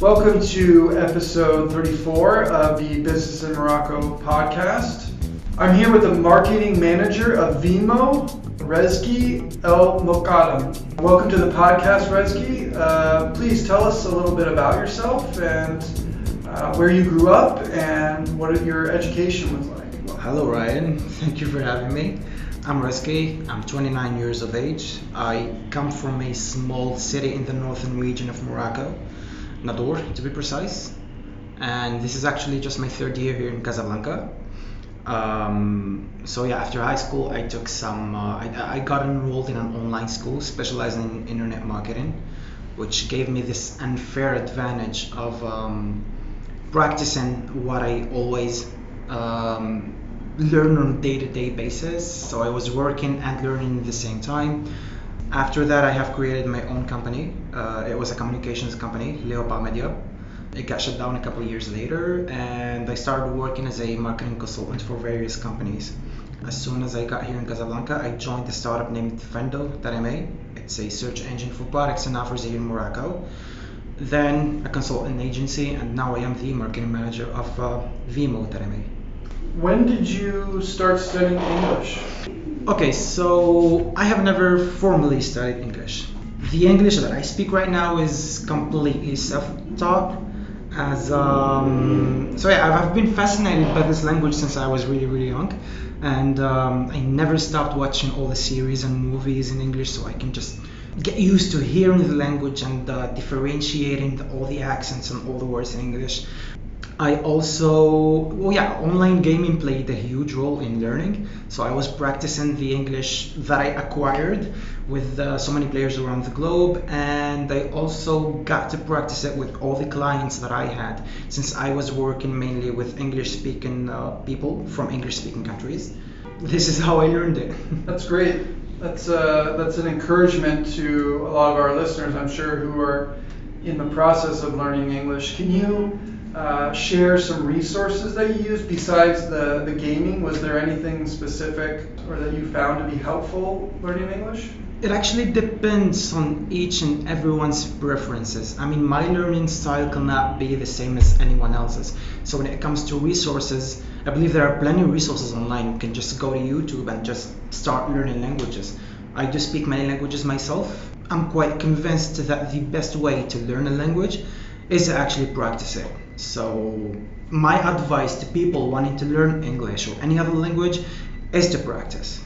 Welcome to episode 34 of the Business in Morocco podcast. I'm here with the marketing manager of Vimo, Rezki El Mokadam. Welcome to the podcast, Rezki. Uh, please tell us a little bit about yourself and uh, where you grew up and what your education was like. Well, hello, Ryan. Thank you for having me. I'm Rezki. I'm 29 years of age. I come from a small city in the northern region of Morocco, Nador to be precise. And this is actually just my third year here in Casablanca. Um, so yeah, after high school, I took some. Uh, I, I got enrolled in an online school specializing in internet marketing, which gave me this unfair advantage of um, practicing what I always um, learn on a day-to-day basis. So I was working and learning at the same time. After that, I have created my own company. Uh, it was a communications company, Leopard Media. It got shut down a couple of years later, and I started working as a marketing consultant for various companies. As soon as I got here in Casablanca, I joined a startup named Vendo.ma. It's a search engine for products and offers here in Morocco. Then a consultant agency, and now I am the marketing manager of uh, Vimo.ma. When did you start studying English? Okay, so I have never formally studied English. The English that I speak right now is completely self-taught. As um, so, yeah, I've been fascinated by this language since I was really, really young, and um, I never stopped watching all the series and movies in English, so I can just get used to hearing the language and uh, differentiating the, all the accents and all the words in English. I also, well, yeah, online gaming played a huge role in learning. So I was practicing the English that I acquired with uh, so many players around the globe, and I also got to practice it with all the clients that I had, since I was working mainly with English-speaking uh, people from English-speaking countries. This is how I learned it. That's great. That's uh, that's an encouragement to a lot of our listeners, I'm sure, who are in the process of learning English. Can you uh, share some resources that you use besides the, the gaming? Was there anything specific or that you found to be helpful learning English? It actually depends on each and everyone's preferences. I mean, my learning style cannot be the same as anyone else's. So when it comes to resources, I believe there are plenty of resources online. You can just go to YouTube and just start learning languages. I do speak many languages myself. I'm quite convinced that the best way to learn a language is to actually practice it. So, my advice to people wanting to learn English or any other language is to practice.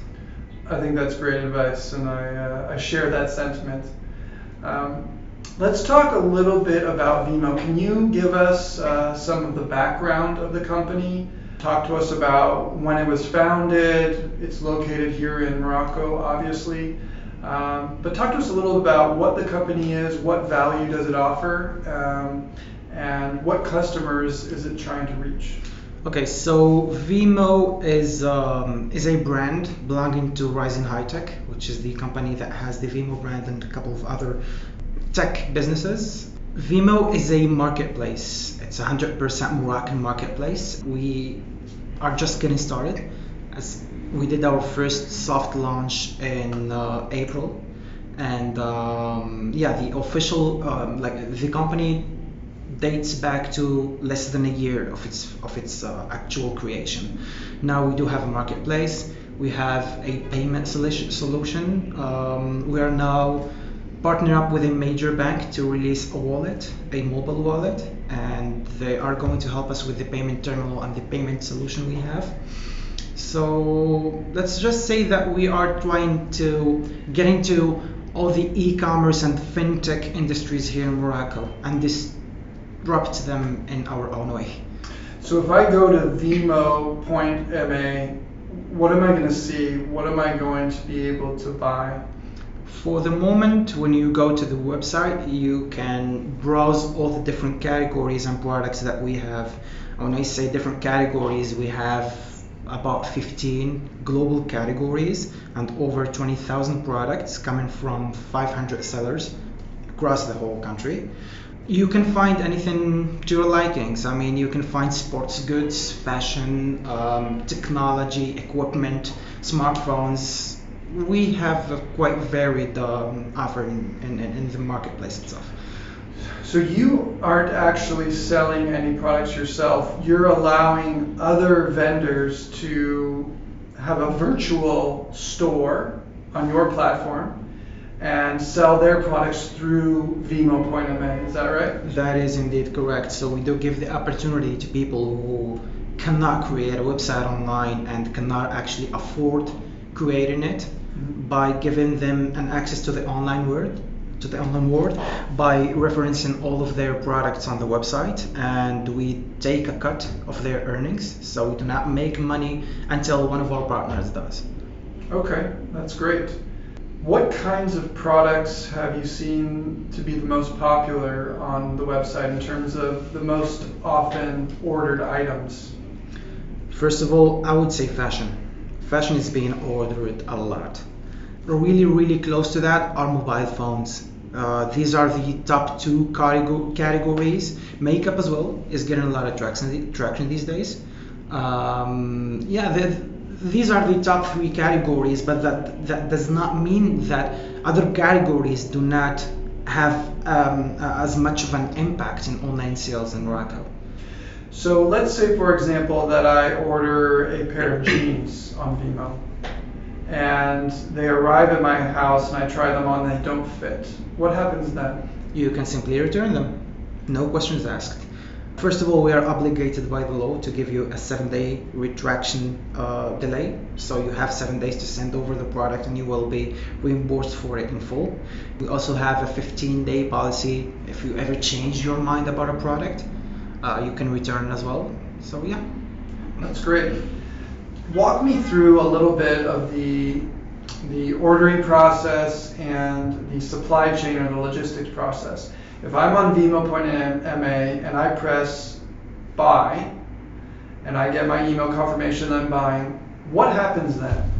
I think that's great advice, and I, uh, I share that sentiment. Um, let's talk a little bit about Vimo. Can you give us uh, some of the background of the company? Talk to us about when it was founded. It's located here in Morocco, obviously. Um, but talk to us a little about what the company is, what value does it offer, um, and what customers is it trying to reach? Okay, so Vimo is um, is a brand belonging to Rising High Tech, which is the company that has the Vimo brand and a couple of other tech businesses. Vimo is a marketplace. It's a 100% Moroccan marketplace. We are just getting started. As we did our first soft launch in uh, April, and um, yeah, the official um, like the company dates back to less than a year of its of its uh, actual creation. Now we do have a marketplace. We have a payment solution. Um, we are now partner up with a major bank to release a wallet, a mobile wallet, and they are going to help us with the payment terminal and the payment solution we have. So let's just say that we are trying to get into all the e-commerce and fintech industries here in Morocco and disrupt them in our own way. So if I go to Vimo.ma, what am I going to see? What am I going to be able to buy? For the moment, when you go to the website, you can browse all the different categories and products that we have. When I say different categories, we have about 15 global categories and over 20,000 products coming from 500 sellers across the whole country. You can find anything to your likings. I mean, you can find sports goods, fashion, um, technology, equipment, smartphones. We have a quite varied um, offer in, in, in the marketplace itself. So you aren't actually selling any products yourself. You're allowing other vendors to have a virtual store on your platform and sell their products through Vimo Point MA. Is that right? That is indeed correct. So we do give the opportunity to people who cannot create a website online and cannot actually afford creating it mm-hmm. by giving them an access to the online world to the online world by referencing all of their products on the website and we take a cut of their earnings so we do not make money until one of our partners does okay that's great what kinds of products have you seen to be the most popular on the website in terms of the most often ordered items? First of all, I would say fashion. Fashion is being ordered a lot. Really, really close to that are mobile phones. Uh, these are the top two categories. Makeup as well is getting a lot of traction, these days. Um, yeah, these are the top three categories, but that, that does not mean that other categories do not have um, as much of an impact in online sales in Morocco. So let's say, for example, that I order a pair of jeans on Vimo and they arrive at my house and I try them on and they don't fit. What happens then? You can simply return them. No questions asked. First of all, we are obligated by the law to give you a seven day retraction uh, delay. So you have seven days to send over the product and you will be reimbursed for it in full. We also have a 15 day policy. If you ever change your mind about a product, uh, you can return as well. So, yeah. That's great. Walk me through a little bit of the the ordering process and the supply chain or the logistics process. If I'm on Vimo.ma and I press buy and I get my email confirmation that I'm buying, what happens then?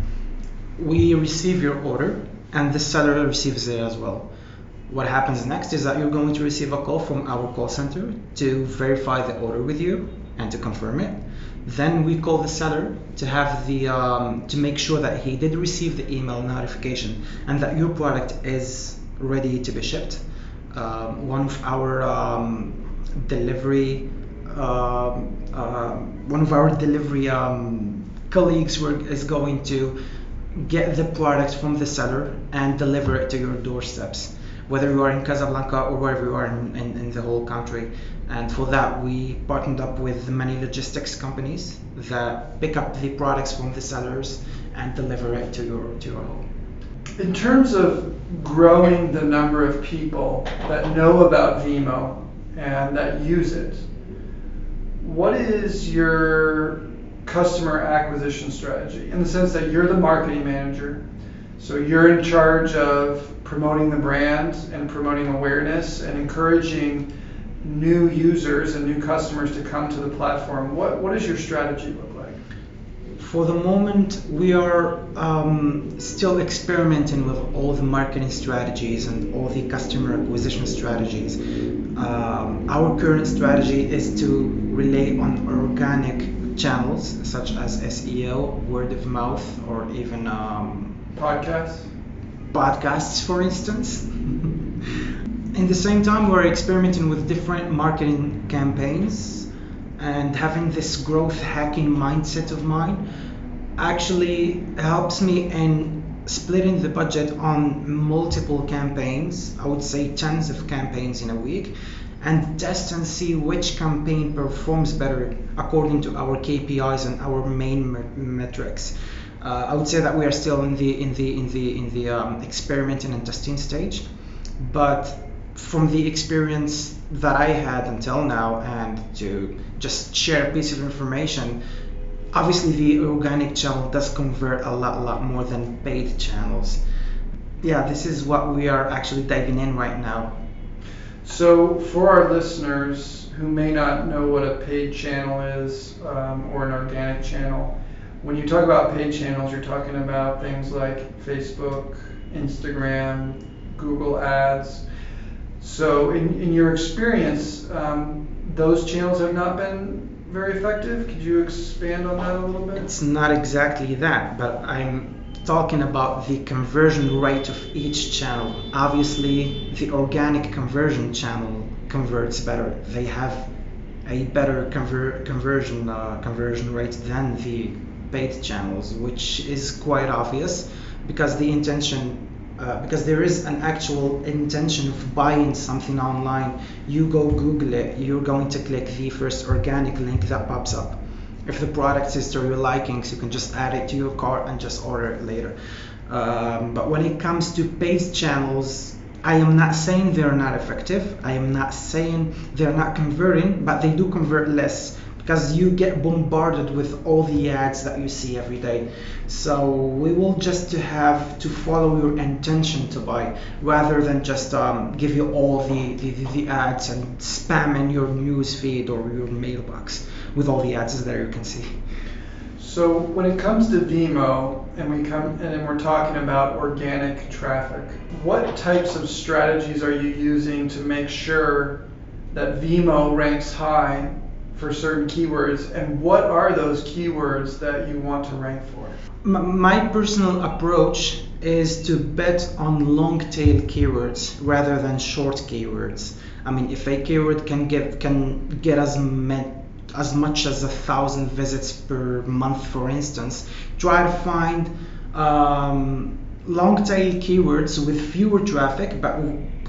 We receive your order and the seller receives it as well. What happens next is that you're going to receive a call from our call center to verify the order with you and to confirm it. Then we call the seller to have the um, to make sure that he did receive the email notification and that your product is ready to be shipped um, one of our um, delivery uh, uh, one of our delivery um, colleagues were, is going to get the product from the seller and deliver it to your doorsteps whether you are in Casablanca or wherever you are in, in, in, the whole country. And for that, we partnered up with many logistics companies that pick up the products from the sellers and deliver it to your to your home. In terms of growing the number of people that know about Vimo and that use it, what is your customer acquisition strategy in the sense that you're the marketing manager? So you're in charge of promoting the brand and promoting awareness and encouraging new users and new customers to come to the platform. What, what does your strategy look? For the moment, we are um, still experimenting with all the marketing strategies and all the customer acquisition strategies. Um, our current strategy is to rely on organic channels such as SEO, word of mouth, or even um, podcasts. Podcasts, for instance. In the same time, we're experimenting with different marketing campaigns and having this growth hacking mindset of mine actually helps me in splitting the budget on multiple campaigns i would say tens of campaigns in a week and test and see which campaign performs better according to our kpis and our main metrics. Uh, i would say that we are still in the in the in the in the um, experimenting and testing stage but from the experience that I had until now and to just share a piece of information, obviously the organic channel does convert a lot, lot more than paid channels. Yeah, this is what we are actually diving in right now. So, for our listeners who may not know what a paid channel is um, or an organic channel, when you talk about paid channels, you're talking about things like Facebook, Instagram, Google Ads. So, in, in your experience, um, those channels have not been very effective. Could you expand on that a little bit? It's not exactly that, but I'm talking about the conversion rate of each channel. Obviously, the organic conversion channel converts better. They have a better conver- conversion uh, conversion rate than the paid channels, which is quite obvious because the intention uh, because there is an actual intention of buying something online. You go Google it, you're going to click the first organic link that pops up. If the product is to your likings, you can just add it to your cart and just order it later. Um, but when it comes to paid channels, I am not saying they're not effective. I am not saying they're not converting, but they do convert less because you get bombarded with all the ads that you see every day. So we will just have to follow your intention to buy rather than just um, give you all the, the, the, ads and spam in your news feed or your mailbox with all the ads that you can see. So when it comes to Vimo and we come and we're talking about organic traffic, what types of strategies are you using to make sure that Vimo ranks high for certain keywords and what are those keywords that you want to rank for? My personal approach is to bet on long tail keywords rather than short keywords. I mean, if a keyword can get can get as many as much as a thousand visits per month, for instance, try to find um, long tail keywords with fewer traffic, but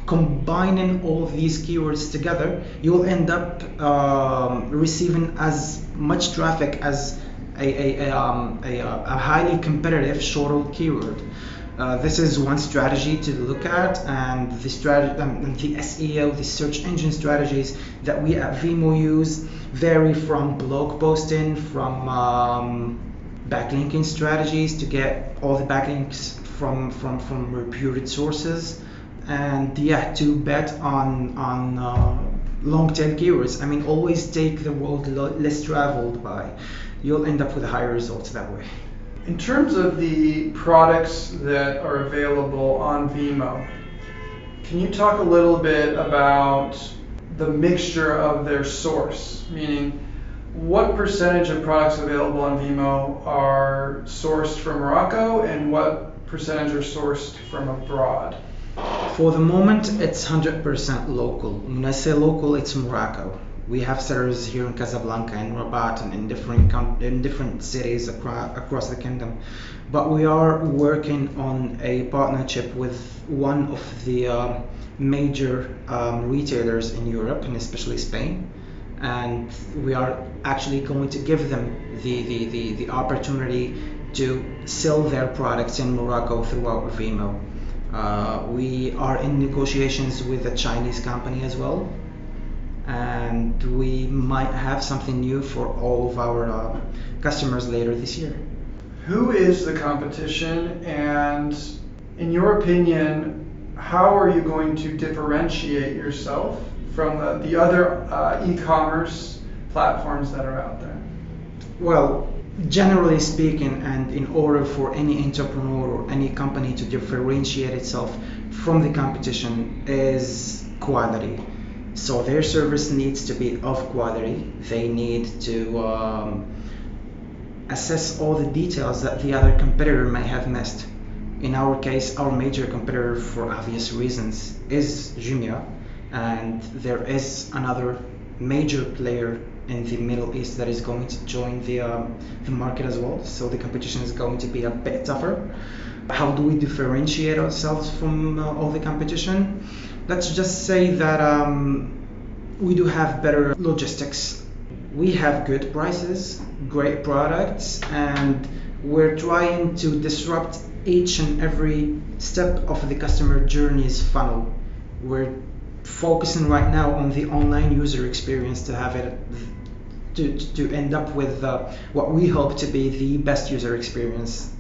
combining all these keywords together, you'll end up um, receiving as much traffic as a, a, a, um, a, a highly competitive short keyword. Uh, this is one strategy to look at, and the strategy, um, the SEO, the search engine strategies that we at Vimo use vary from blog posting, from um, backlinking strategies to get all the backlinks from from from reputed sources, and yeah, to bet on on uh, long tail keywords. I mean, always take the road less traveled by. You'll end up with higher results that way. In terms of the products that are available on Vimo, can you talk a little bit about the mixture of their source? Meaning, what percentage of products available on Vimo are sourced from Morocco and what percentage are sourced from abroad? For the moment, it's 100% local. When I say local, it's Morocco we have sellers here in Casablanca and Rabat and in different in different cities across, across the kingdom. But we are working on a partnership with one of the uh, major um, retailers in Europe and especially Spain. And we are actually going to give them the, the, the, the opportunity to sell their products in Morocco throughout Vimo. Uh, we are in negotiations with a Chinese company as well and we might have something new for all of our uh, customers later this year. Who is the competition, and in your opinion, how are you going to differentiate yourself from the, the other uh, e commerce platforms that are out there? Well, generally speaking, and in order for any entrepreneur or any company to differentiate itself from the competition, is quality so their service needs to be of quality. They need to um, assess all the details that the other competitor may have missed. In our case, our major competitor, for obvious reasons, is Jumia, and there is another major player in the Middle East that is going to join the, um, the market as well. So the competition is going to be a bit tougher. How do we differentiate ourselves from uh, all the competition? let's just say that um, we do have better logistics. We have good prices, great products, and we're trying to disrupt each and every step of the customer journey's funnel. We're focusing right now on the online user experience to have it to, to end up with uh, what we hope to be the best user experience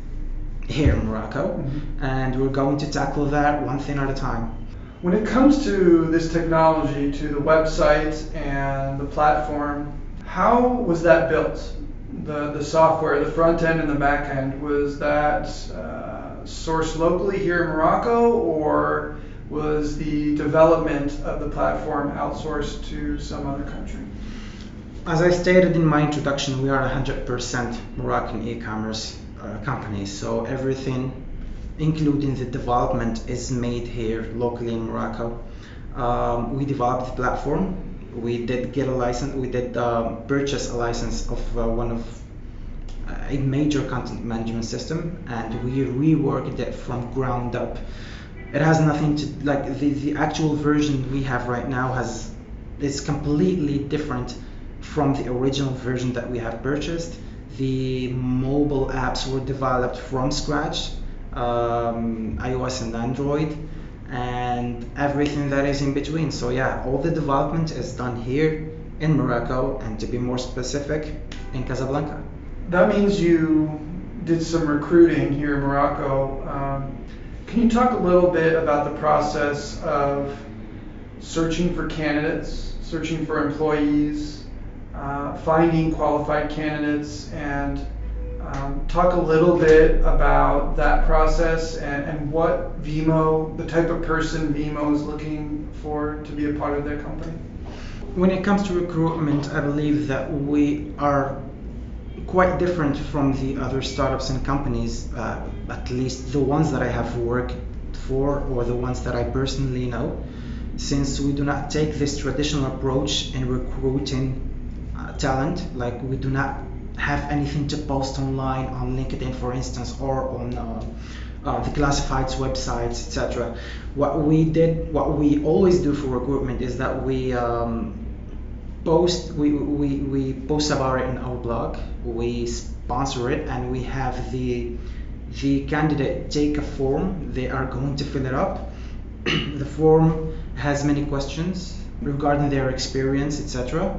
here in Morocco, mm-hmm. and we're going to tackle that one thing at a time. When it comes to this technology, to the website and the platform, how was that built? The, the software, the front end and the back end, was that uh, sourced locally here in Morocco or was the development of the platform outsourced to some other country? As I stated in my introduction, we are 100% Moroccan e commerce uh, company. So everything, including the development, is made here locally in Morocco. Um, we developed the platform. We did get a license. We did uh, purchase a license of uh, one of a major content management system, and we reworked it from ground up. It has nothing to like the, the actual version we have right now has is completely different from the original version that we have purchased. The mobile apps were developed from scratch, um, iOS and Android, and everything that is in between. So yeah, all the development is done here in Morocco, and to be more specific, in Casablanca. That means you did some recruiting here in Morocco. Um, can you talk a little bit about the process of searching for candidates, searching for employees, uh, finding qualified candidates, and um, talk a little bit about that process and, and what Vimo, the type of person Vimo is looking for to be a part of their company? When it comes to recruitment, I believe that we are quite different from the other startups and companies, uh, at least the ones that I have worked for or the ones that I personally know, since we do not take this traditional approach in recruiting talent, like we do not have anything to post online on LinkedIn, for instance, or on uh, uh, the classifieds websites, etc. What we did, what we always do for recruitment is that we um, post we, we, we post about it in our blog we sponsor it and we have the the candidate take a form. They are going to fill it up. The form has many questions regarding their experience etc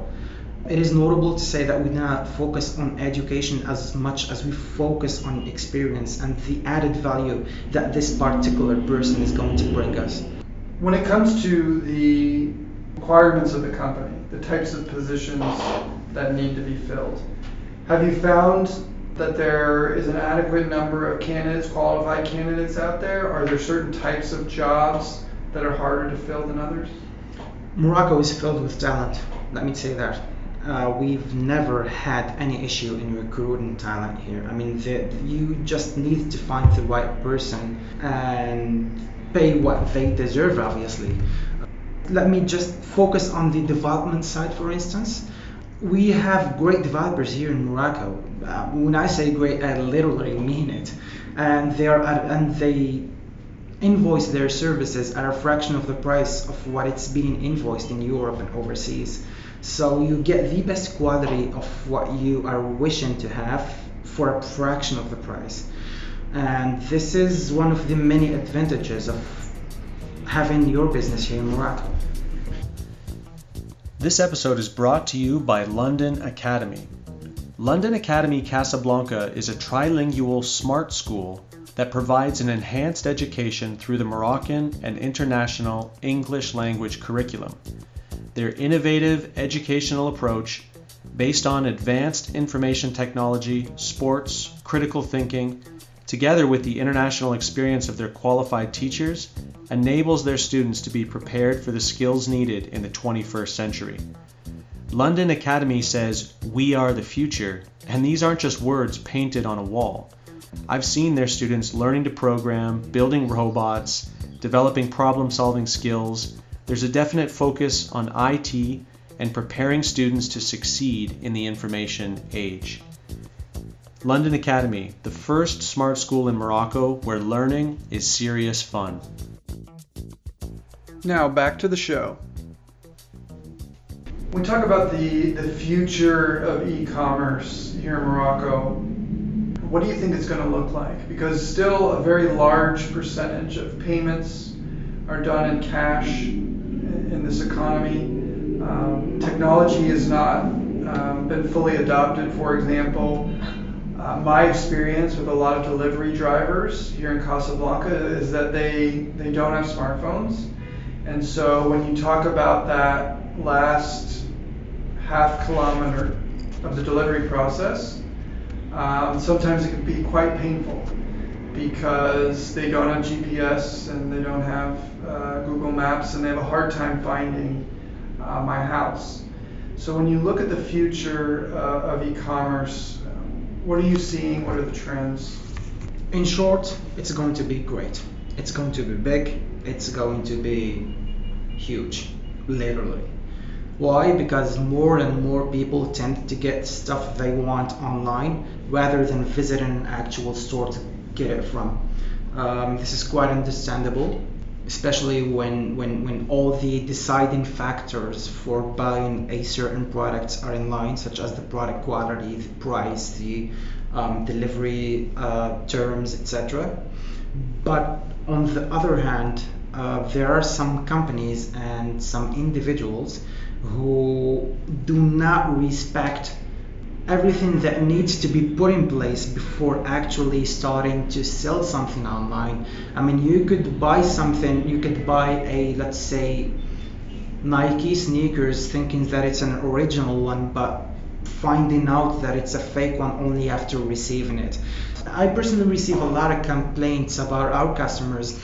it is notable to say that we now focus on education as much as we focus on experience and the added value that this particular person is going to bring us when it comes to the requirements of the company the types of positions that need to be filled. Have you found that there is an adequate number of candidates, qualified candidates out there? Are there certain types of jobs that are harder to fill than others? Morocco is filled with talent, let me say that. Uh, we've never had any issue in recruiting talent here. I mean, the, you just need to find the right person and pay what they deserve, obviously let me just focus on the development side, for instance. We have great developers here in Morocco. Uh, when I say great, I literally mean it. And they are and they invoice their services at a fraction of the price of what it's being invoiced in Europe and overseas. So you get the best quality of what you are wishing to have for a fraction of the price. And this is one of the many advantages of having your business here in Morocco. This episode is brought to you by London Academy. London Academy Casablanca is a trilingual smart school that provides an enhanced education through the Moroccan and international English language curriculum. Their innovative educational approach, based on advanced information technology, sports, critical thinking, together with the international experience of their qualified teachers, enables their students to be prepared for the skills needed in the 21st century. London Academy says, We are the future, and these aren't just words painted on a wall. I've seen their students learning to program, building robots, developing problem solving skills. There's a definite focus on IT and preparing students to succeed in the information age. London Academy, the first smart school in Morocco where learning is serious fun. Now back to the show. We talk about the, the future of e-commerce here in Morocco. What do you think it's going to look like? Because still a very large percentage of payments are done in cash in this economy. Um, technology has not um, been fully adopted. For example, uh, my experience with a lot of delivery drivers here in Casablanca is that they they don't have smartphones and so when you talk about that last half kilometer of the delivery process, um, sometimes it can be quite painful because they don't have GPS and they don't have uh, Google Maps and they have a hard time finding uh, my house. So when you look at the future uh, of e-commerce, what are you seeing? What are the trends? In short, it's going to be great. It's going to be big. It's going to be huge, literally. Why? Because more and more people tend to get stuff they want online rather than visiting an actual store to get it from. Um, this is quite understandable, especially when, when, when all the deciding factors for buying a certain product are in line, such as the product quality, the price, the um, delivery uh, terms, etc. But on the other hand, uh, there are some companies and some individuals who do not respect everything that needs to be put in place before actually starting to sell something online. I mean, you could buy something, you could buy a, let's say, Nike sneakers thinking that it's an original one, but finding out that it's a fake one only after receiving it. I personally receive a lot of complaints about our customers.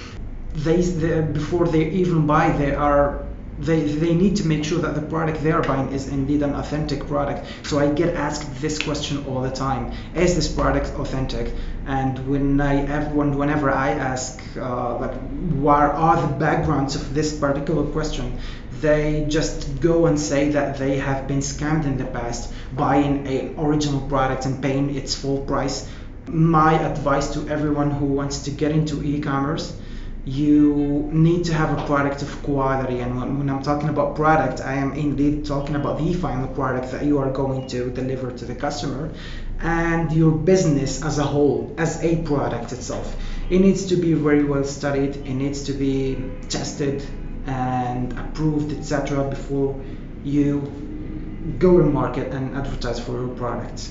They, they before they even buy, they are they, they need to make sure that the product they are buying is indeed an authentic product. So I get asked this question all the time: Is this product authentic? And when I everyone whenever I ask uh, like what are the backgrounds of this particular question, they just go and say that they have been scammed in the past buying an original product and paying its full price. My advice to everyone who wants to get into e-commerce you need to have a product of quality. And when, when, i'm talking about product i am indeed talking about the final product that you are going to deliver to the customer and your business as a whole as a product itself. It needs to be very well studied. It needs to be tested and approved etc before you go to market and advertise for your product.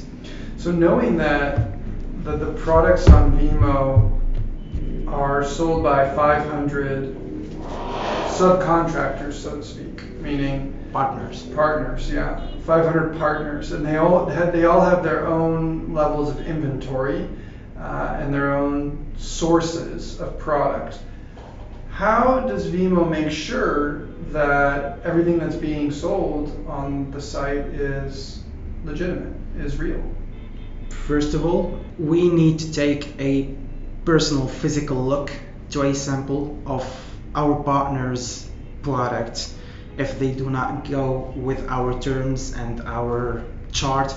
So knowing that the, the products on vimo are sold by 500 subcontractors, so to speak, meaning partners. Partners, yeah, 500 partners, and they all have they all have their own levels of inventory uh, and their own sources of product. How does Vimo make sure that everything that's being sold on the site is legitimate, is real? First of all, we need to take a personal physical look to a sample of our partner's product. If they do not go with our terms and our chart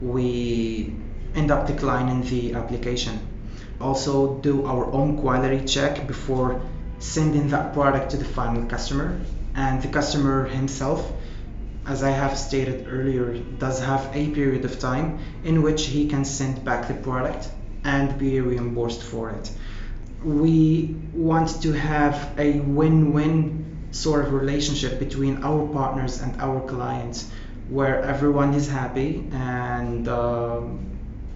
we end up declining the application. Also do our own quality check before sending that product to the final customer. And the customer himself as I have stated earlier, does have a period of time in which he can send back the product and be reimbursed for it. We want to have a win win sort of relationship between our partners and our clients where everyone is happy and um,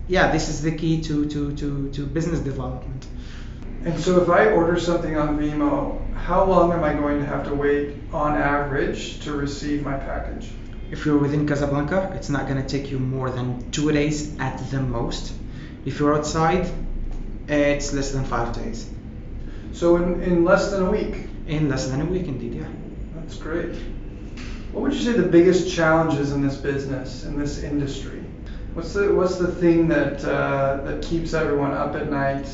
yeah this is the key to, to, to, to business development. And so if i order something on vimo how long am i going to have to wait on average to receive my package? If you're within casablanca it's not going to take you more than two days at the most if you're outside, it's less than five days. So in, in less than a week? In less than a week, indeed, yeah. That's great. What would you say the biggest challenges in this business, in this industry? What's the what's the thing that uh, that keeps everyone up at night?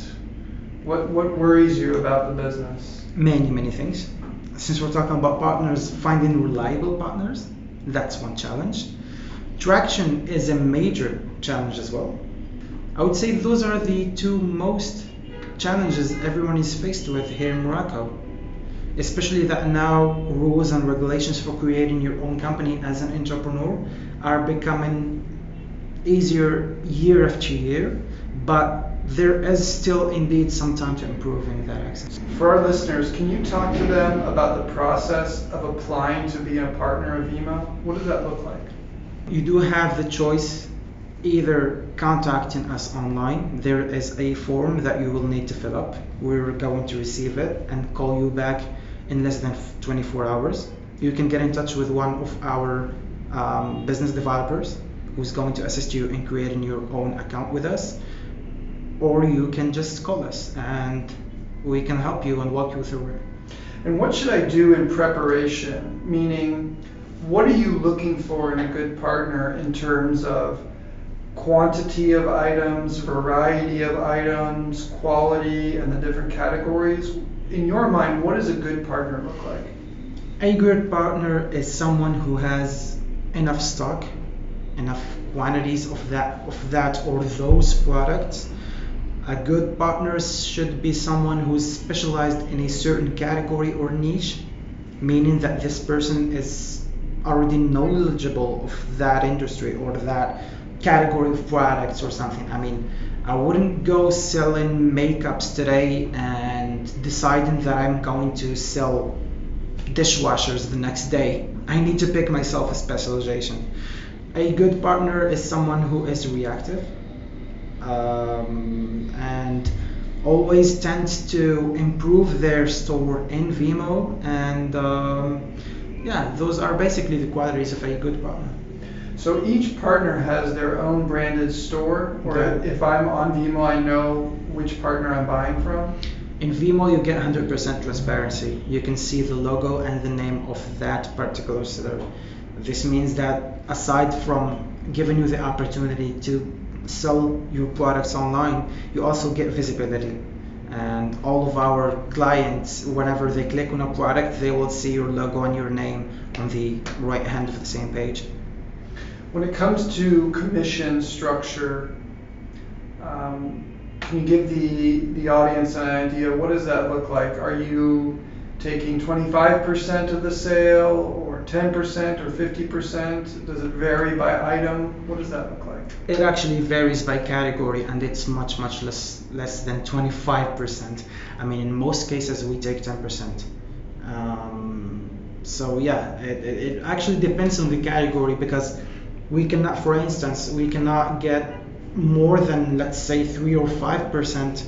What what worries you about the business? Many many things. Since we're talking about partners, finding reliable partners, that's one challenge. Traction is a major challenge as well. I would say those are the two most challenges everyone is faced with here in Morocco. Especially that now rules and regulations for creating your own company as an entrepreneur are becoming easier year after year, but there is still indeed some time to improve in that access. For our listeners, can you talk to them about the process of applying to be a partner of EMA? What does that look like? You do have the choice either contacting us online. There is a form that you will need to fill up. We're going to receive it and call you back in less than 24 hours. You can get in touch with one of our um, business developers who's going to assist you in creating your own account with us, or you can just call us and we can help you and walk you through it. And what should I do in preparation? Meaning, what are you looking for in a good partner in terms of quantity of items, variety of items, quality, and the different categories. In your mind, what does a good partner look like? A good partner is someone who has enough stock, enough quantities of that of that or those products. A good partner should be someone who is specialized in a certain category or niche, meaning that this person is already knowledgeable of that industry or that category of products or something. I mean, I wouldn't go selling makeups today and deciding that I'm going to sell dishwashers the next day. I need to pick myself a specialization. A good partner is someone who is reactive um, and always tends to improve their store in Vimo. And um, yeah, those are basically the qualities of a good partner. So each partner has their own branded store, or if I'm on Vimo, I know which partner I'm buying from. In Vimo, you get 100% transparency. You can see the logo and the name of that particular seller. This means that aside from giving you the opportunity to sell your products online, you also get visibility. And all of our clients, whenever they click on a product, they will see your logo and your name on the right hand of the same page. When it comes to commission structure, um, can you give the, the audience an idea? What does that look like? Are you taking 25% of the sale, or 10%, or 50%? Does it vary by item? What does that look like? It actually varies by category and it's much, much less, less than 25%. I mean, in most cases, we take 10%. Um, so, yeah, it, it, it actually depends on the category because we cannot, for instance, we cannot get more than, let's say, 3 or 5%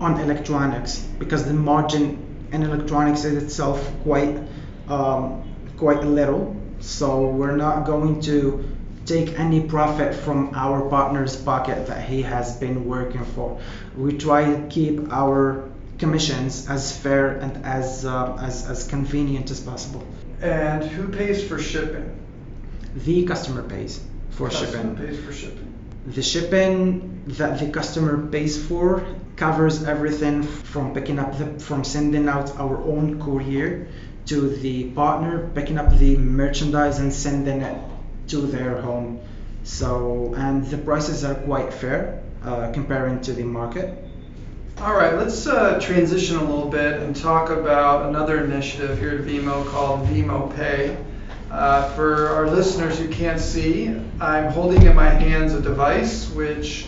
on electronics because the margin in electronics is itself quite um, quite little. So we're not going to take any profit from our partner's pocket that he has been working for. We try to keep our commissions as fair and as uh, as, as convenient as possible. And who pays for shipping? The customer pays for Customer shipping. pays for shipping. The shipping that the customer pays for covers everything from picking up the from sending out our own courier to the partner picking up the merchandise and sending it to their home. So and the prices are quite fair uh, comparing to the market. All right, let's uh, transition a little bit and talk about another initiative here at Vimo called Vimo Pay. Uh, for our listeners who can't see, I'm holding in my hands a device which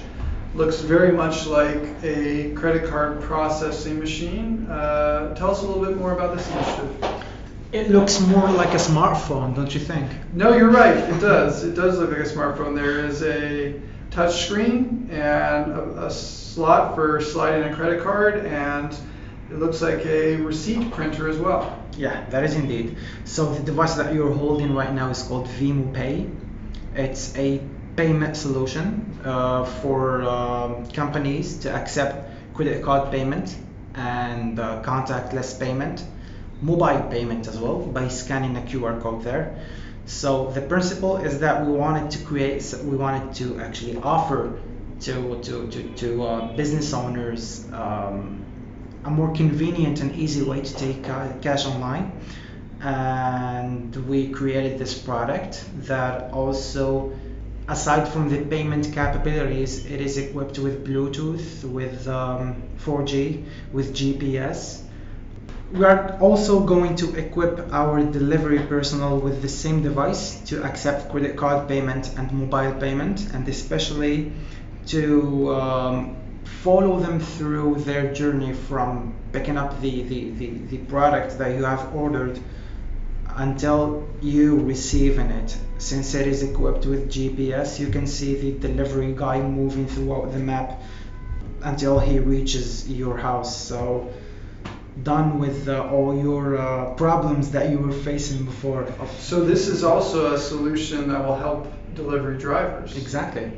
looks very much like a credit card processing machine. Uh, tell us a little bit more about this initiative. It looks more like a smartphone, don't you think? No, you're right. It does. It does look like a smartphone. There is a touch screen and a, a slot for sliding a credit card, and it looks like a receipt printer as well. Yeah, that is indeed. So the device that you're holding right now is called Vimo Pay. It's a payment solution uh, for um, companies to accept credit card payment and uh, contactless payment, mobile payment as well by scanning a QR code there. So the principle is that we wanted to create, we wanted to actually offer to to to, to uh, business owners um, a more convenient and easy way to take cash online. And we created this product that also, aside from the payment capabilities, it is equipped with Bluetooth, with um, 4G, with GPS. We are also going to equip our delivery personnel with the same device to accept credit card payment and mobile payment, and especially to um, follow them through their journey from picking up the, the, the, the product that you have ordered until you receiving it. Since it is equipped with GPS, you can see the delivery guy moving throughout the map until he reaches your house. So done with uh, all your uh, problems that you were facing before. So this is also a solution that will help delivery drivers. Exactly.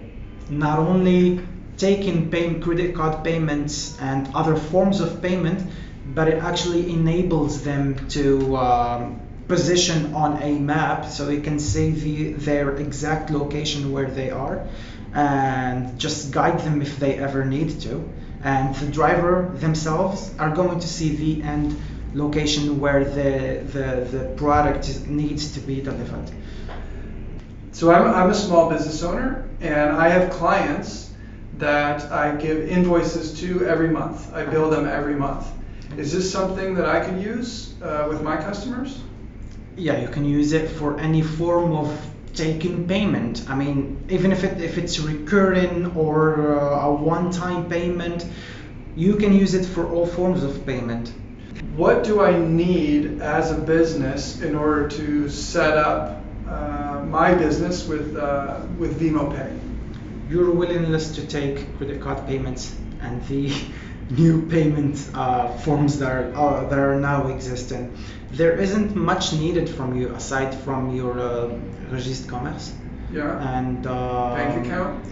Not only taking pay- credit card payments and other forms of payment, but it actually enables them to um, position on a map so they can see the, their exact location where they are and just guide them if they ever need to. And the driver themselves are going to see the end location where the, the, the product needs to be delivered. So I'm, I'm a small business owner and I have clients that I give invoices to every month. I bill them every month. Is this something that I could use uh, with my customers? Yeah, you can use it for any form of taking payment. I mean, even if it if it's recurring or uh, a one-time payment, you can use it for all forms of payment. What do I need as a business in order to set up uh, my business with uh, with Vimo Pay? Your willingness to take credit card payments and the new payment uh, forms that are uh, that are now existing. There isn't much needed from you aside from your uh, registre commerce Yeah. and uh, Bank account?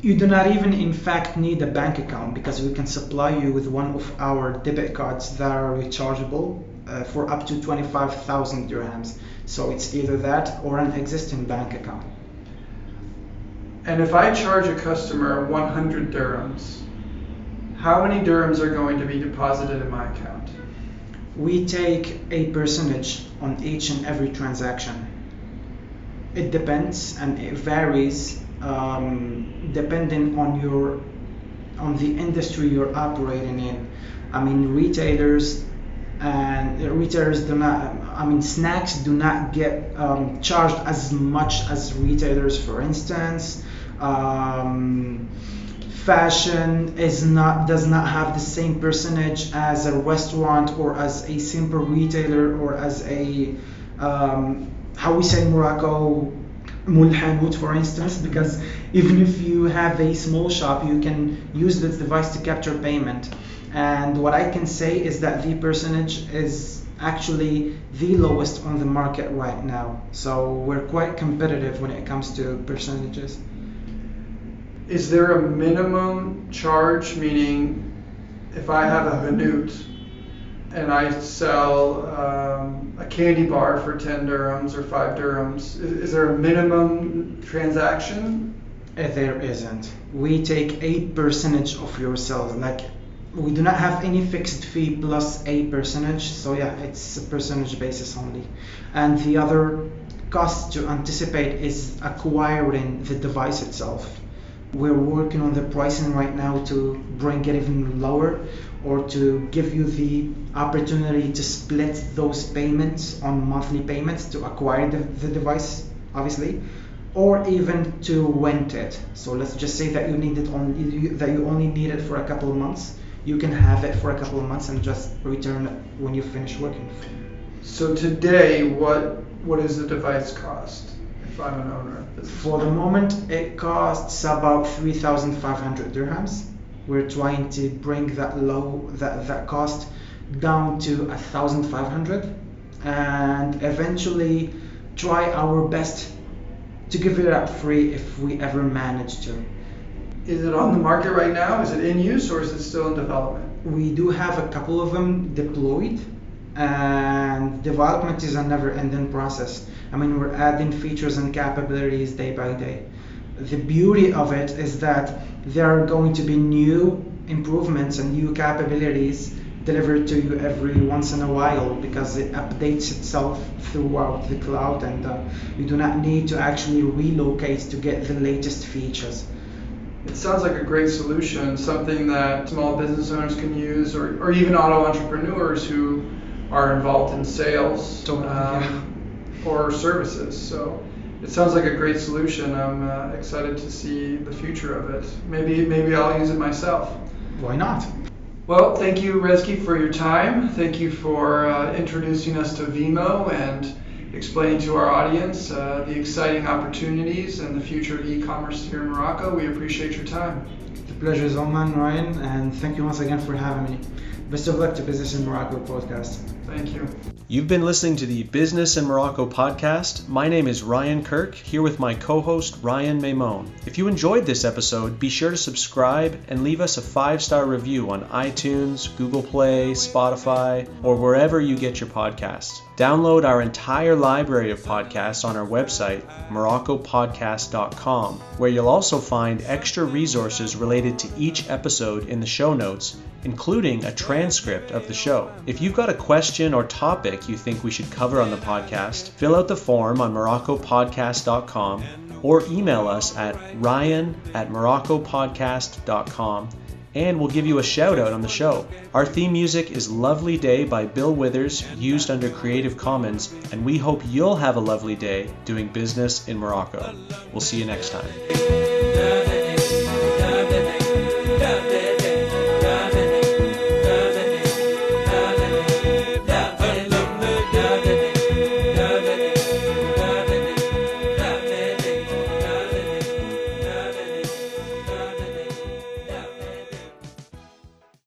You do not even, in fact, need a bank account because we can supply you with one of our debit cards that are rechargeable uh, for up to 25,000 dirhams. So it's either that or an existing bank account. And if I charge a customer 100 dirhams, how many dirhams are going to be deposited in my account? We take a percentage on each and every transaction. It depends and it varies um, depending on your on the industry you're operating in. I mean, retailers and retailers do not. I mean, snacks do not get um, charged as much as retailers. For instance, um, fashion is not does not have the same percentage as a restaurant or as a simple retailer or as a um, how we say in Morocco mulhanut for instance because even if you have a small shop you can use this device to capture payment. And what I can say is that the percentage is actually the lowest on the market right now. So we're quite competitive when it comes to percentages Is there a minimum charge? Meaning, if I have a Hanut and I sell um, a candy bar for 10 dirhams or 5 dirhams, is, is there a minimum transaction? There isn't. We take a percentage of your sales. Like we do not have any fixed fee plus a percentage. So yeah, it's a percentage basis only. And the other cost to anticipate is acquiring the device itself. We're working on the pricing right now to bring it even lower or to give you the opportunity to split those payments on monthly payments to acquire the, the device, obviously or even to rent it. So let's just say that you need it only you, that you only need it for a couple of months. You can have it for a couple of months and just return it when you finish working. So today, what what does the device cost if owner? For the moment, it costs about 3,500 dirhams. We're trying to bring that low that that cost down to 1,500, and eventually try our best to give it up free if we ever manage to. Is it on the market right now? Is it in use or is it still in development? We do have a couple of them deployed, and development is a never-ending process. I mean, we're adding features and capabilities day by day. The beauty of it is that there are going to be new improvements and new capabilities delivered to you every once in a while because it updates itself throughout the cloud and uh, you do not need to actually relocate to get the latest features. It sounds like a great solution, something that small business owners can use, or, or even auto entrepreneurs who are involved in sales Totally, um, or services. So it sounds like a great solution. I'm uh, excited to see the future of it. Maybe maybe I'll use it myself. Why not? Well, thank you, Rezki, for your time. Thank you for uh, introducing us to Vimo and explaining to our audience uh, the exciting opportunities and the future of e-commerce here in Morocco. We appreciate your time. The pleasure is all mine, Ryan, and thank you once again for having me. Best of luck to Business in Morocco podcast. Thank you. You've been listening to the Business in Morocco podcast. My name is Ryan Kirk, here with my co host Ryan Maimon. If you enjoyed this episode, be sure to subscribe and leave us a five star review on iTunes, Google Play, Spotify, or wherever you get your podcasts. Download our entire library of podcasts on our website, MoroccoPodcast.com, where you'll also find extra resources related to each episode in the show notes, including a transcript of the show. If you've got a question or topic you think we should cover on the podcast, fill out the form on MoroccoPodcast.com or email us at ryan at MoroccoPodcast.com and we'll give you a shout out on the show. Our theme music is Lovely Day by Bill Withers, used under Creative Commons, and we hope you'll have a lovely day doing business in Morocco. We'll see you next time.